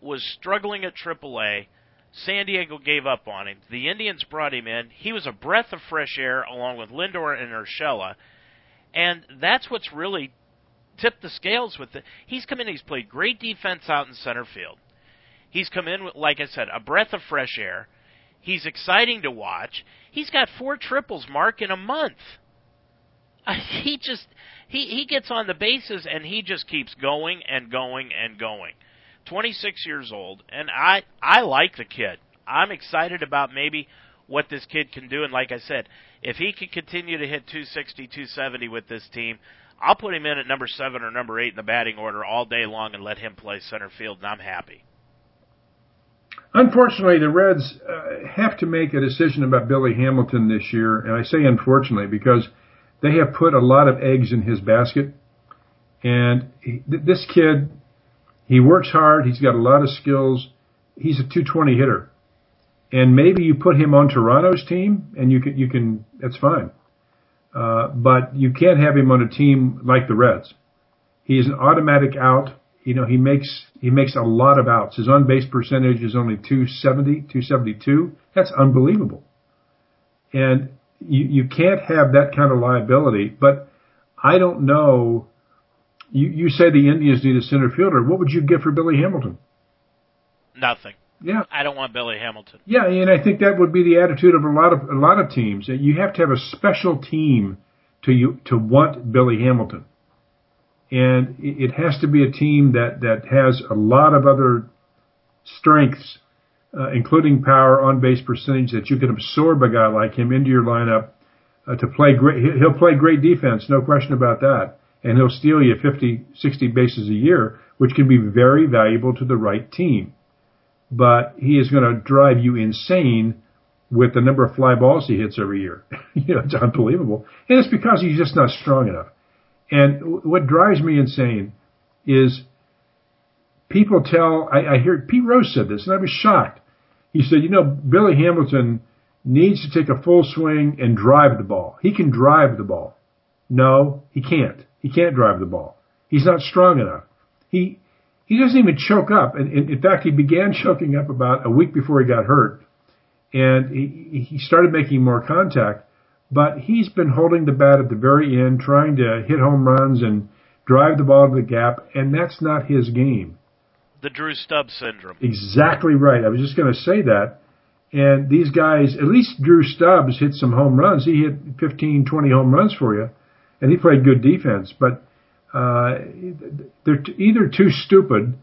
was struggling at AAA. San Diego gave up on him. The Indians brought him in. He was a breath of fresh air along with Lindor and Urshela. And that's what's really tipped the scales with it. He's come in, he's played great defense out in center field. He's come in with, like I said, a breath of fresh air. He's exciting to watch. He's got four triples, Mark, in a month. He just he he gets on the bases and he just keeps going and going and going. 26 years old, and I I like the kid. I'm excited about maybe what this kid can do. And like I said, if he can continue to hit 260, 270 with this team, I'll put him in at number seven or number eight in the batting order all day long and let him play center field, and I'm happy. Unfortunately, the Reds uh, have to make a decision about Billy Hamilton this year, and I say unfortunately because they have put a lot of eggs in his basket. And he, this kid he works hard. He's got a lot of skills. He's a 220 hitter. And maybe you put him on Toronto's team and you can, you can, that's fine. Uh, but you can't have him on a team like the Reds. He is an automatic out. You know, he makes, he makes a lot of outs. His on base percentage is only 270, 272. That's unbelievable. And you, you can't have that kind of liability, but I don't know you, you say the Indians need a center fielder. What would you get for Billy Hamilton? Nothing. Yeah. I don't want Billy Hamilton. Yeah, and I think that would be the attitude of a lot of a lot of teams. You have to have a special team to you to want Billy Hamilton. And it has to be a team that, that has a lot of other strengths, uh, including power, on base percentage, that you can absorb a guy like him into your lineup uh, to play great. He'll play great defense, no question about that and he'll steal you 50, 60 bases a year, which can be very valuable to the right team. But he is going to drive you insane with the number of fly balls he hits every year. you know, it's unbelievable. And it's because he's just not strong enough. And what drives me insane is people tell, I, I hear Pete Rose said this and I was shocked. He said, you know, Billy Hamilton needs to take a full swing and drive the ball. He can drive the ball. No, he can't. He can't drive the ball. He's not strong enough. He he doesn't even choke up. And in, fact, he began choking up about a week before he got hurt, and he he started making more contact. But he's been holding the bat at the very end, trying to hit home runs and drive the ball to the gap, and that's not his game. The Drew Stubbs syndrome. Exactly right. I was just going to say that. And these guys, at least Drew Stubbs hit some home runs. He hit 15, 20 home runs for you and he played good defense. But uh, they're t- either too stupid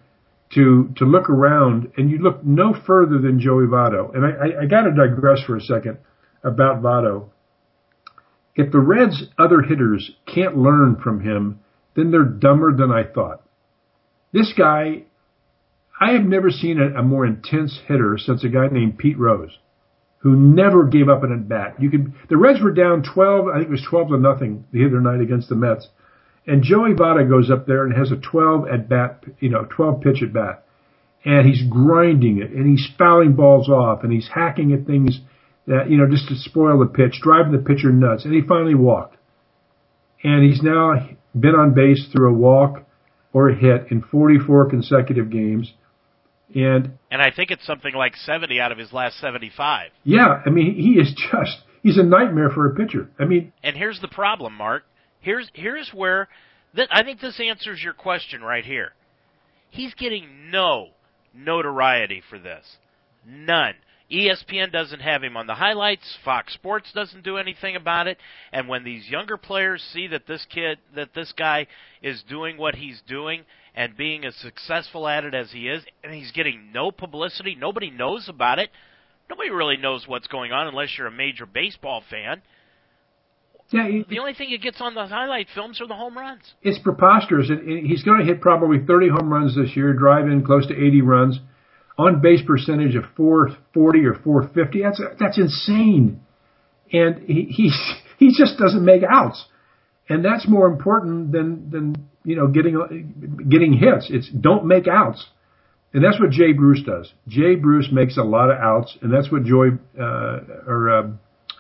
to to look around, and you look no further than Joey Votto. And I, I, I got to digress for a second about Votto. If the Reds' other hitters can't learn from him, then they're dumber than I thought. This guy, I have never seen a, a more intense hitter since a guy named Pete Rose who never gave up an at bat. You could the Reds were down 12, I think it was 12 to nothing the other night against the Mets. And Joey Votto goes up there and has a 12 at bat, you know, 12 pitch at bat. And he's grinding it and he's fouling balls off and he's hacking at things that, you know, just to spoil the pitch, driving the pitcher nuts. And he finally walked. And he's now been on base through a walk or a hit in 44 consecutive games. And and I think it's something like 70 out of his last 75. Yeah, I mean he is just he's a nightmare for a pitcher. I mean, and here's the problem, Mark. Here's here's where Th- I think this answers your question right here. He's getting no notoriety for this. None. ESPN doesn't have him on the highlights. Fox Sports doesn't do anything about it. And when these younger players see that this kid, that this guy is doing what he's doing and being as successful at it as he is, and he's getting no publicity, nobody knows about it. Nobody really knows what's going on unless you're a major baseball fan. Yeah, he, The only thing he gets on the highlight films are the home runs. it's preposterous. And he's going to hit probably 30 home runs this year, drive in close to 80 runs, on base percentage of 440 or 450. That's that's insane. And he he he just doesn't make outs, and that's more important than than you know getting getting hits. It's don't make outs, and that's what Jay Bruce does. Jay Bruce makes a lot of outs, and that's what Joy uh, or uh,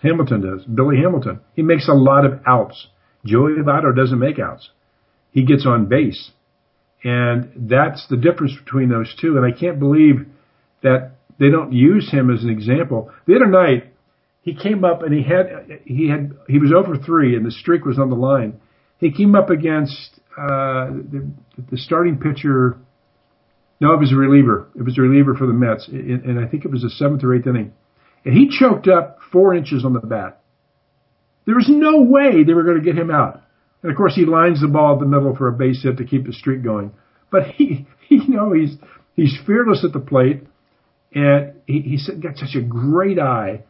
Hamilton does. Billy Hamilton. He makes a lot of outs. Joey Votto doesn't make outs. He gets on base. And that's the difference between those two. And I can't believe that they don't use him as an example. The other night, he came up and he had, he had, he was over three and the streak was on the line. He came up against, uh, the, the starting pitcher. No, it was a reliever. It was a reliever for the Mets. And and I think it was the seventh or eighth inning. And he choked up four inches on the bat. There was no way they were going to get him out. And of course, he lines the ball at the middle for a base hit to keep the streak going. But he, you know, he's he's fearless at the plate, and he, he's got such a great eye.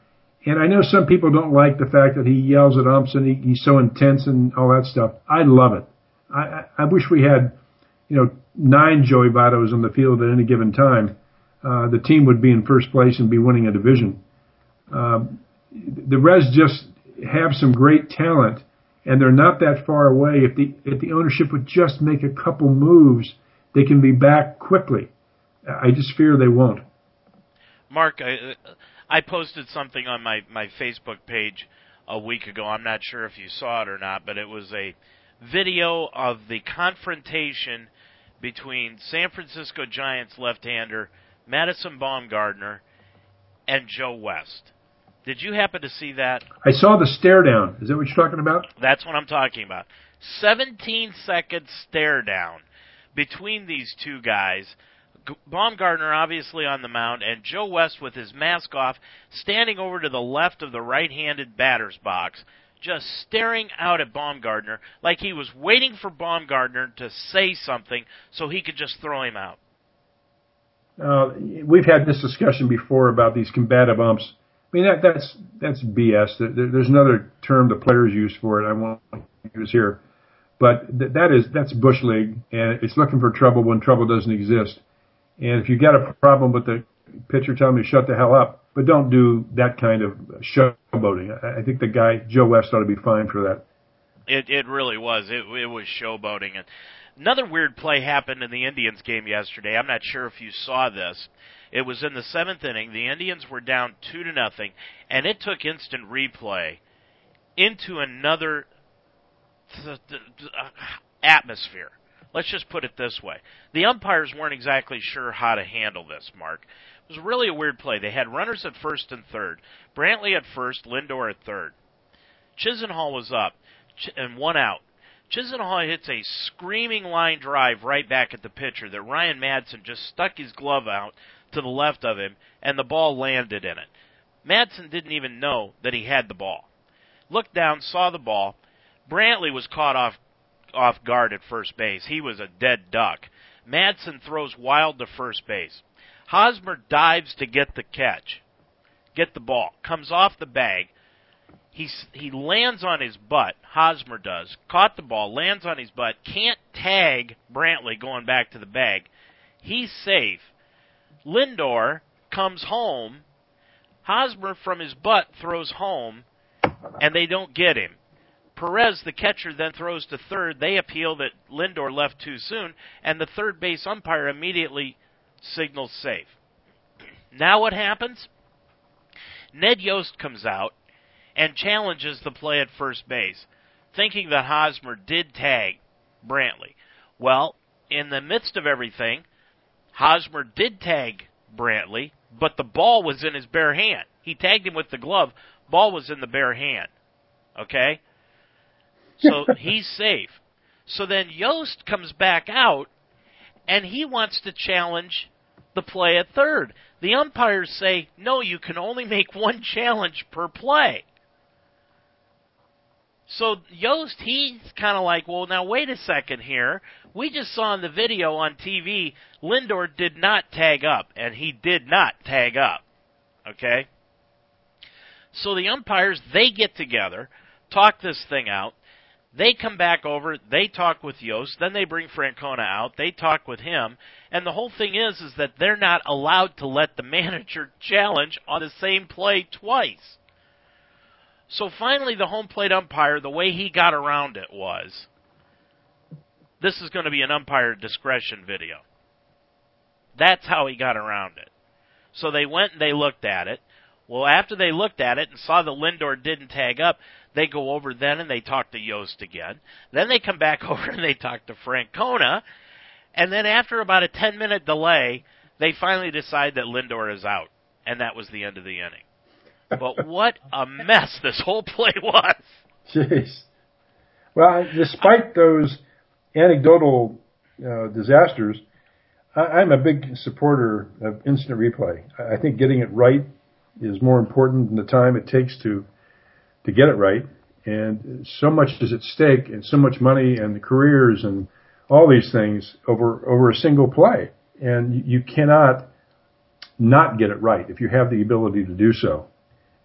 And I know some people don't like the fact that he yells at umps and he, he's so intense and all that stuff. I love it. I, I, I wish we had, you know, nine Joey Vottos on the field at any given time. Uh, the team would be in first place and be winning a division. Um, the Reds just have some great talent, and they're not that far away. If the if the ownership would just make a couple moves, they can be back quickly. I just fear they won't. Mark, I, I posted something on my, my Facebook page a week ago. I'm not sure if you saw it or not, but it was a video of the confrontation between San Francisco Giants left-hander Madison Bumgarner and Joe West. Did you happen to see that? I saw the stare down. Is that what you're talking about? That's what I'm talking about. 17 second stare down between these two guys. Bumgarner obviously on the mound, and Joe West with his mask off, standing over to the left of the right handed batter's box, just staring out at Bumgarner like he was waiting for Bumgarner to say something so he could just throw him out. Uh, we've had this discussion before about these combative umps. I mean that that's that's BS. There, there's another term the players use for it. I won't use here, but th- that is that's bush league, and it's looking for trouble when trouble doesn't exist. And if you got a problem with the pitcher telling me to shut the hell up, but don't do that kind of showboating. I, I think the guy Joe West ought to be fined for that. It it really was. It it was showboating. And another weird play happened in the Indians game yesterday. I'm not sure if you saw this. It was in the seventh inning. The Indians were down two to nothing, and it took instant replay into another th- th- th- uh, atmosphere. Let's just put it this way: the umpires weren't exactly sure how to handle this. Mark, it was really a weird play. They had runners at first and third. Brantley at first, Lindor at third. Chisenhall was up Ch- and one out. Chisenhall hits a screaming line drive right back at the pitcher that Ryan Madson just stuck his glove out to the left of him, and the ball landed in it. Madson didn't even know that he had the ball. Looked down, saw the ball. Brantley was caught off off guard at first base. He was a dead duck. Madson throws wild to first base. Hosmer dives to get the catch, get the ball, comes off the bag. He's, he lands on his butt. Hosmer does. Caught the ball, lands on his butt. Can't tag Brantley going back to the bag. He's safe. Lindor comes home. Hosmer from his butt throws home, and they don't get him. Perez, the catcher, then throws to third. They appeal that Lindor left too soon, and the third base umpire immediately signals safe. Now what happens? Ned Yost comes out and challenges the play at first base, thinking that Hosmer did tag Brantley. Well, in the midst of everything, Hosmer did tag Brantley, but the ball was in his bare hand. He tagged him with the glove, ball was in the bare hand. Okay? So he's safe. So then Yost comes back out and he wants to challenge the play at third. The umpires say, no, you can only make one challenge per play. So Yost, he's kind of like, well, now wait a second here. We just saw in the video on TV, Lindor did not tag up, and he did not tag up. Okay? So the umpires, they get together, talk this thing out. They come back over, they talk with Yost, then they bring Francona out, they talk with him, and the whole thing is is that they're not allowed to let the manager challenge on the same play twice. So finally the home plate umpire, the way he got around it was this is going to be an umpire discretion video. That's how he got around it. So they went and they looked at it. Well, after they looked at it and saw that Lindor didn't tag up, they go over then and they talk to Yost again. Then they come back over and they talk to Francona. And then after about a 10 minute delay, they finally decide that Lindor is out. And that was the end of the inning. But what a mess this whole play was. Jeez. Well, despite those anecdotal uh, disasters, I, am a big supporter of instant replay. I think getting it right is more important than the time it takes to to get it right. And so much is at stake, and so much money, and the careers, and all these things over over a single play. And you cannot not get it right if you have the ability to do so.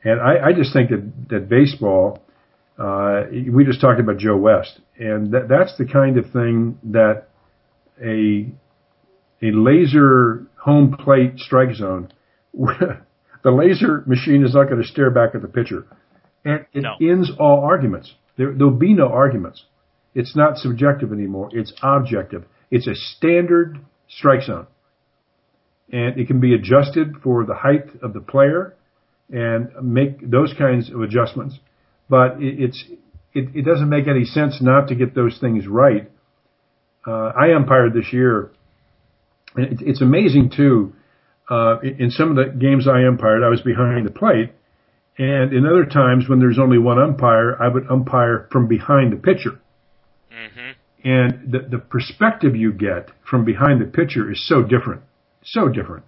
And I, I just think that that baseball. Uh, we just talked about Joe West, and that, that's the kind of thing that a a laser home plate strike zone the laser machine is not going to stare back at the pitcher. And it no. ends all arguments. There, there'll be no arguments. It's not subjective anymore. It's objective. It's a standard strike zone. And it can be adjusted for the height of the player and make those kinds of adjustments. But it, it's, it, it doesn't make any sense not to get those things right. Uh, I umpired this year. It, it's amazing too uh, in some of the games I umpired, I was behind the plate. And in other times when there's only one umpire, I would umpire from behind the pitcher. Mm-hmm. And the, the perspective you get from behind the pitcher is so different. So different.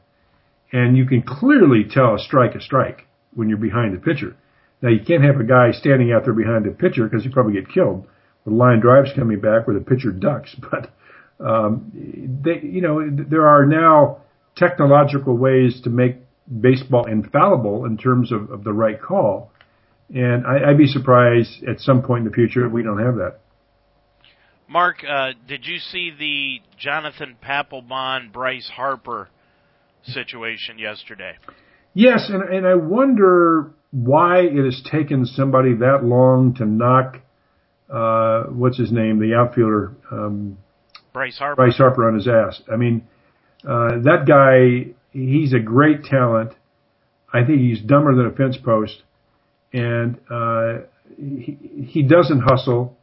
And you can clearly tell a strike a strike when you're behind the pitcher. Now you can't have a guy standing out there behind the pitcher because you probably get killed. The line drives coming back where the pitcher ducks. But, um, they, you know, there are now technological ways to make baseball infallible in terms of, of the right call. And I, would be surprised at some point in the future if we don't have that. Mark, uh, did you see the Jonathan Papelbon Bryce Harper situation yesterday? Yes, and, and I wonder why it has taken somebody that long to knock uh, what's his name, the outfielder, um, Bryce Harper. Bryce Harper on his ass. I mean, uh, that guy, he's a great talent. I think he's dumber than a fence post, and uh, he, he doesn't hustle.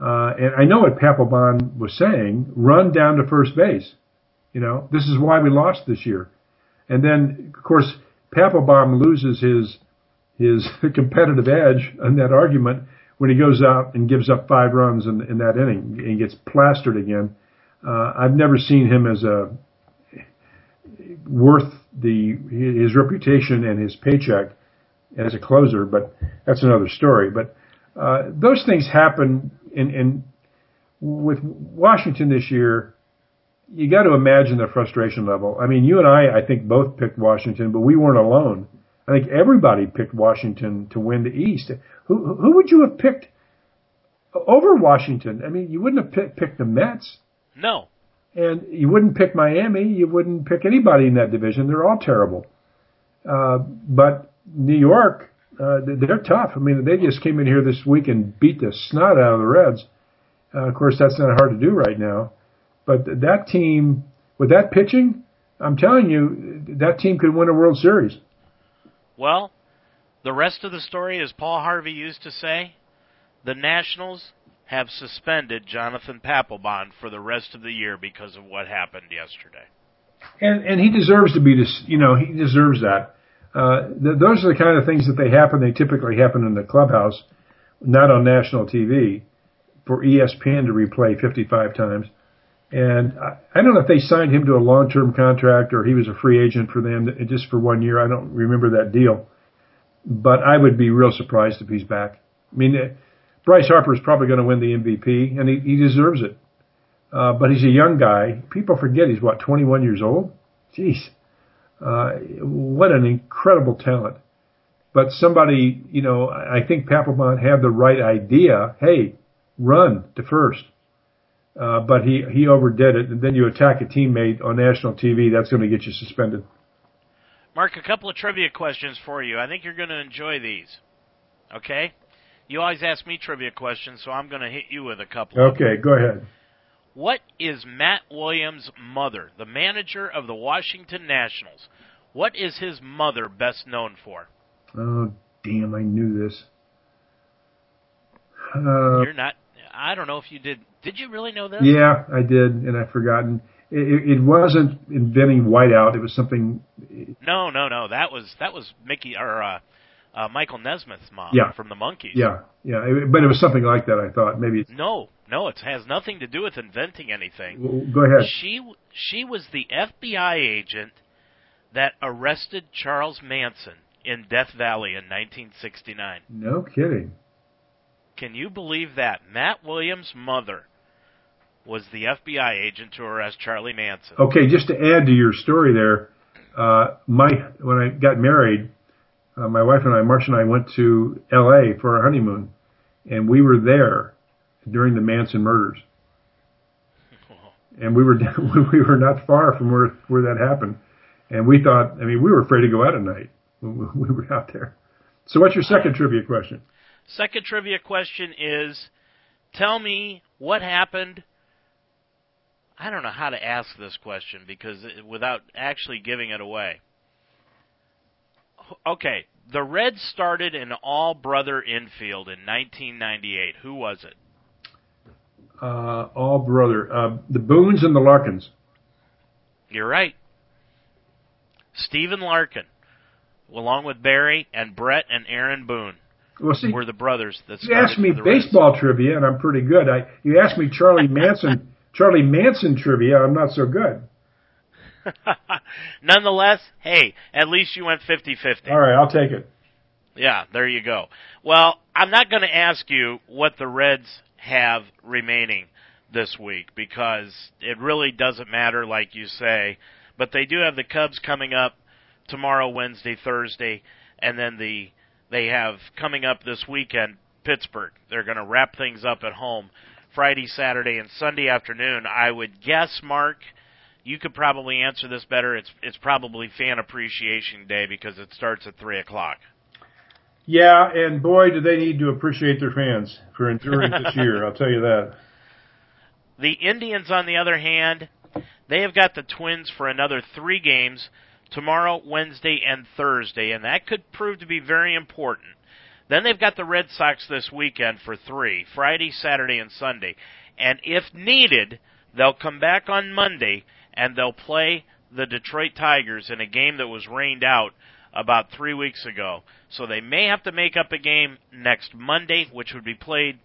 Uh, and I know what Papelbon was saying: run down to first base. You know, this is why we lost this year. And then, of course, Papelbon loses his his competitive edge on that argument when he goes out and gives up five runs in, in that inning and gets plastered again. Uh, I've never seen him as a worth the his reputation and his paycheck as a closer, but that's another story. But uh, those things happen in, in with Washington this year. You got to imagine the frustration level. I mean, you and I, I think, both picked Washington, but we weren't alone. I think everybody picked Washington to win the East. Who who would you have picked over Washington? I mean, you wouldn't have picked, picked the Mets. No. And you wouldn't pick Miami. You wouldn't pick anybody in that division. They're all terrible. Uh, but New York, uh, they're tough. I mean, they just came in here this week and beat the snot out of the Reds. Uh, of course, that's not hard to do right now. But that team, with that pitching, I'm telling you, that team could win a World Series. Well, the rest of the story, as Paul Harvey used to say, the Nationals have suspended Jonathan Papelbon for the rest of the year because of what happened yesterday. And and he deserves to be this. You know, he deserves that. Uh, th- those are the kind of things that they happen. They typically happen in the clubhouse, not on national TV. for ESPN to replay 55 times. And I, I don't know if they signed him to a long-term contract or he was a free agent for them just for one year. I don't remember that deal, but I would be real surprised if he's back. I mean, uh, Bryce Harper is probably going to win the MVP, and he, he deserves it. Uh, but he's a young guy. People forget he's what 21 years old. Jeez, uh, what an incredible talent. But somebody, you know, I think Papelbon had the right idea. Hey, run to first. Uh, but he, he overdid it. And then you attack a teammate on national TV. That's going to get you suspended. Mark, a couple of trivia questions for you. I think you're going to enjoy these. Okay? You always ask me trivia questions, so I'm going to hit you with a couple. Okay, go ahead. What is Matt Williams' mother, the manager of the Washington Nationals? What is his mother best known for? Oh, damn, I knew this. Uh, You're not. I don't know if you did. Did you really know this? Yeah, I did, and I've forgotten. It, it wasn't inventing whiteout. It was something. No, no, no. That was that was Mickey or uh, uh, Michael Nesmith's mom yeah. from the Monkees. Yeah, yeah. It, but it was something like that. I thought maybe. No, no. It has nothing to do with inventing anything. Well, go ahead. She she was the FBI agent that arrested Charles Manson in Death Valley in 1969. No kidding. Can you believe that? Matt Williams' mother was the FBI agent to arrest Charlie Manson. Okay, just to add to your story there, uh, my when I got married, uh, my wife and I, Marcia and I, went to L.A. for our honeymoon, and we were there during the Manson murders. And we were we were not far from where where that happened, and we thought, I mean, we were afraid to go out at night when we were out there. So, what's your second trivia question? Second trivia question is tell me what happened. I don't know how to ask this question because it, without actually giving it away. Okay, the Reds started an all brother infield in 1998. Who was it? Uh, all brother. Uh, the Boones and the Larkins. You're right. Stephen Larkin, along with Barry and Bret and Aaron Boone. Well, see, were the brothers that you asked me baseball trivia, and I'm pretty good. I you asked me Charlie Manson Charlie Manson trivia, I'm not so good. Nonetheless, hey, at least you went 50-50. All right, I'll take it. Yeah, there you go. Well, I'm not going to ask you what the Reds have remaining this week because it really doesn't matter, like you say. But they do have the Cubs coming up tomorrow, Wednesday, Thursday, and then the they have coming up this weekend Pittsburgh. They're going to wrap things up at home Friday, Saturday, and Sunday afternoon. I would guess, Mark, you could probably answer this better. It's it's probably Fan Appreciation Day because it starts at three o'clock. Yeah, and boy, do they need to appreciate their fans for enduring this year. I'll tell you that. The Indians, on the other hand, they have got the Twins for another three games tomorrow, Wednesday, and Thursday, and that could prove to be very important. Then they've got the Red Sox this weekend for three Friday, Saturday, and Sunday. And if needed, they'll come back on Monday and they'll play the Detroit Tigers in a game that was rained out about three weeks ago. So they may have to make up a game next Monday, which would be played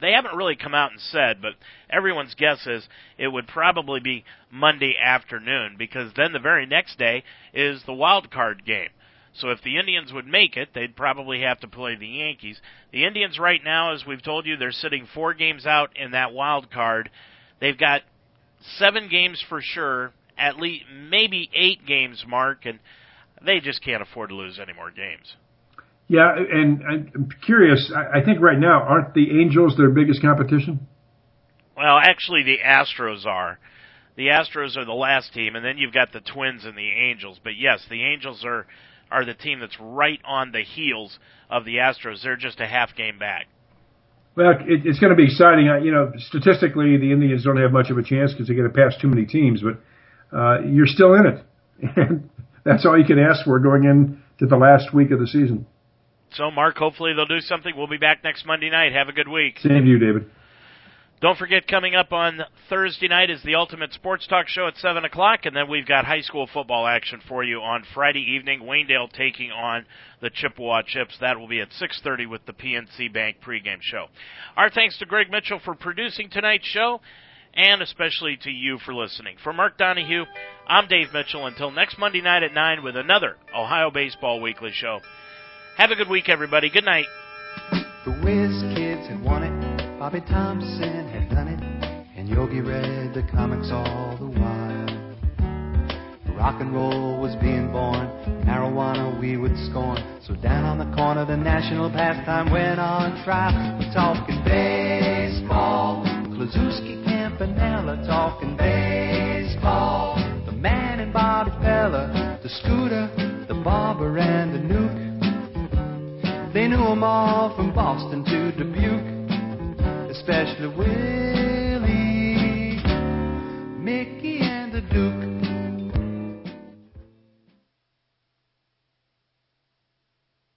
they haven't really come out and said, but everyone's guess is it would probably be Monday afternoon because then the very next day is the wild card game. So if the Indians would make it, they'd probably have to play the Yankees. The Indians right now, as we've told you, they're sitting four games out in that wild card. They've got seven games for sure, at least maybe eight games, Mark, and they just can't afford to lose any more games. Yeah, and I'm curious. I think right now aren't the Angels their biggest competition? Well, actually, the Astros are. The Astros are the last team, and then you've got the Twins and the Angels. But yes, the Angels are are the team that's right on the heels of the Astros. They're just a half game back. Well, it, it's going to be exciting. You know, statistically, the Indians don't have much of a chance because they get to pass too many teams, but uh, you're still in it, and that's all you can ask for going into the last week of the season. So, Mark, hopefully they'll do something. We'll be back next Monday night. Have a good week. Same to you, David. Don't forget, coming up on Thursday night is the Ultimate Sports Talk Show at 7 o'clock, and then we've got high school football action for you on Friday evening. Waynedale taking on the Chippewa Chips. That will be at 6.30 with the PNC Bank pregame show. Our thanks to Greg Mitchell for producing tonight's show, and especially to you for listening. For Mark Donahue, I'm Dave Mitchell. Until next Monday night at 9 with another Ohio Baseball Weekly Show. Have a good week, everybody. Good night. The Whiz Kids had won it. Bobby Thomson had done it, and Yogi read the comics all the while. Rock and roll was being born, marijuana we would scorn. So down on the corner, the national pastime went on trial. We're talking baseball, Kluszewski, Campanella, talking baseball. The man and Bobby Feller, the scooter, the barber, and the Newk. They knew 'em all from Boston to Dubuque, especially Willie, Mickey, and the Duke.